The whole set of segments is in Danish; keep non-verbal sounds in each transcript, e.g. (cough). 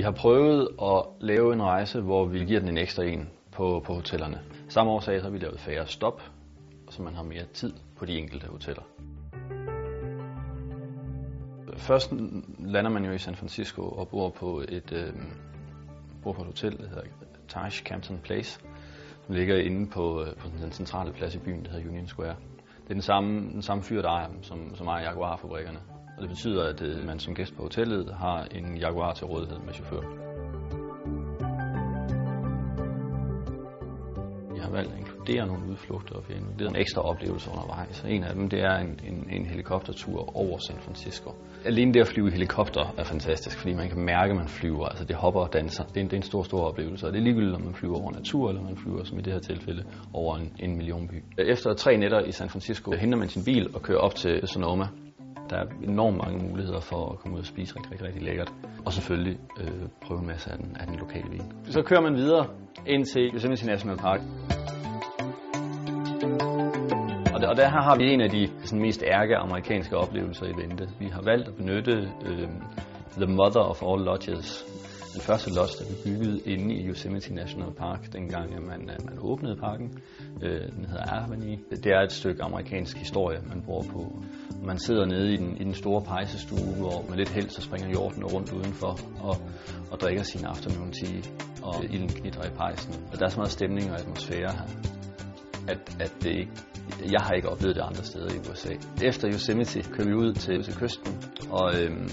Vi har prøvet at lave en rejse, hvor vi giver den en ekstra en på, på hotellerne. Samme årsag har vi lavet færre stop, så man har mere tid på de enkelte hoteller. Først lander man jo i San Francisco og bor på et, øh, bor på et hotel, der hedder Taj Campton Place, som ligger inde på, øh, på den centrale plads i byen, der hedder Union Square. Det er den samme, den samme fyr, der ejer som, som ejer Jaguar-fabrikkerne. Og det betyder, at øh, man som gæst på hotellet har en Jaguar til rådighed med chauffør. Jeg har valgt at inkludere nogle udflugter, og vi en ekstra oplevelse undervejs. En af dem det er en, en, en helikoptertur over San Francisco. Alene det at flyve i helikopter er fantastisk, fordi man kan mærke, at man flyver. Altså det hopper og danser. Det er en, det er en stor, stor oplevelse. Og det er ligegyldigt, om man flyver over natur, eller man flyver, som i det her tilfælde, over en, en millionby. Efter tre nætter i San Francisco henter man sin bil og kører op til Sonoma. Der er enormt mange muligheder for at komme ud og spise rigtig, rigtig, rigtig lækkert. Og selvfølgelig øh, prøve en masse af den, af den lokale vin. Så kører man videre ind til Yosemite National Park. Og der, og der har vi en af de sådan, mest ærke amerikanske oplevelser i vente. Vi har valgt at benytte øh, The Mother of All Lodges, den første lodge, der blev bygget inde i Yosemite National Park, dengang at man, øh, man åbnede parken. Øh, den hedder Albany. Det er et stykke amerikansk historie, man bor på. Man sidder nede i den, i den store pejsestue, hvor med lidt held så springer hjorten rundt udenfor og, og drikker sin afternoon tea, og ilden knitrer i pejsen. Og der er så meget stemning og atmosfære her, at, at det ikke, jeg har ikke oplevet det andre steder i USA. Efter Yosemite kører vi ud til, til kysten, og øhm,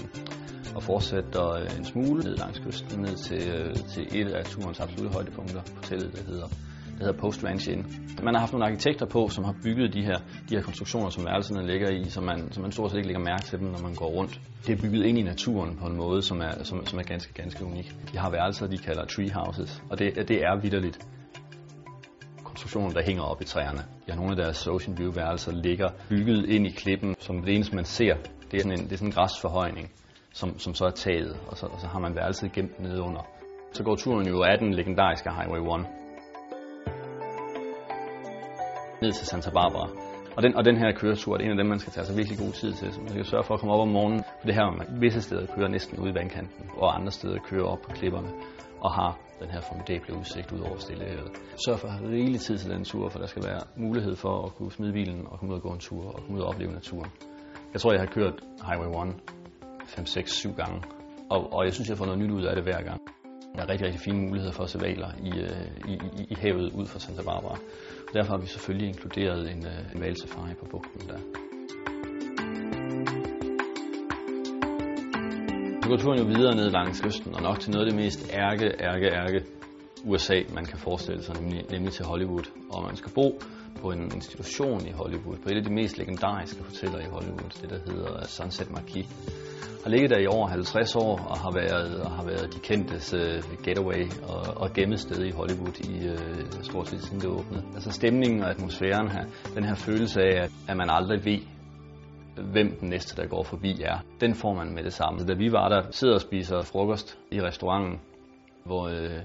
og fortsætter øh, en smule ned langs kysten, ned til, øh, til et af turens absolutte højdepunkter, hotellet, der hedder, der hedder Post Ranch Inn. Man har haft nogle arkitekter på, som har bygget de her, de her konstruktioner, som værelserne ligger i, så man, så man stort set ikke lægger mærke til dem, når man går rundt. Det er bygget ind i naturen på en måde, som er, som, som er ganske, ganske unik. De har værelser, de kalder tree houses, og det, det er vidderligt konstruktioner, der hænger op i træerne. Ja, nogle af deres Ocean View værelser ligger bygget ind i klippen, som det eneste man ser, det er sådan en, det er sådan en græsforhøjning som, som så er taget, og så, og så har man værelset gemt nede under. Så går turen jo af den legendariske Highway 1 ned til Santa Barbara. Og den, og den her køretur er en af dem, man skal tage sig virkelig god tid til. Så man skal sørge for at komme op om morgenen. For det her, man visse steder kører næsten ude i vandkanten, og andre steder kører op på klipperne og har den her formidable udsigt ud over Stillehavet. Sørg for at have rigelig tid til den tur, for der skal være mulighed for at kunne smide bilen og komme ud og gå en tur og komme ud og opleve naturen. Jeg tror, jeg har kørt Highway 1 5, 6, 7 gange. Og, og jeg synes, jeg får noget nyt ud af det hver gang. Der er rigtig, rigtig fine muligheder for at se valer i, øh, i, i, i havet ud fra Santa Barbara. Og derfor har vi selvfølgelig inkluderet en, øh, en valsafari på bugten der. Så går turen jo videre ned langs kysten, og nok til noget af det mest ærke, ærke, ærke USA, man kan forestille sig, nemlig, nemlig til Hollywood. Og man skal bo på en institution i Hollywood, på et af de mest legendariske hoteller i Hollywood, det der hedder Sunset Marquis har ligget der i over 50 år og har været, og har været de kendtes uh, getaway og, og gemmested i Hollywood i uh, stort set siden det åbnede. Altså stemningen og atmosfæren her, den her følelse af, at, at man aldrig ved, hvem den næste, der går forbi er, den får man med det samme. Da vi var der, sidder og spiser frokost i restauranten, hvor uh,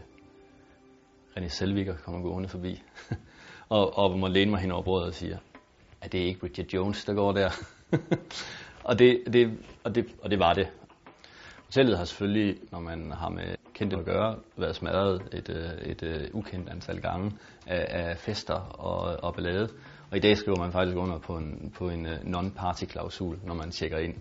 René Selviger kommer gående forbi, (laughs) og, og må læne mig hen over brødet og siger, at det er ikke Richard Jones, der går der. (laughs) Og det, det, og, det, og det var det. Hotellet har selvfølgelig, når man har med kendte at gøre, været smadret et, øh, et, et ukendt antal gange af, af fester og, og ballade. Og i dag skriver man faktisk under på en, på en øh, non-party klausul, når man tjekker ind.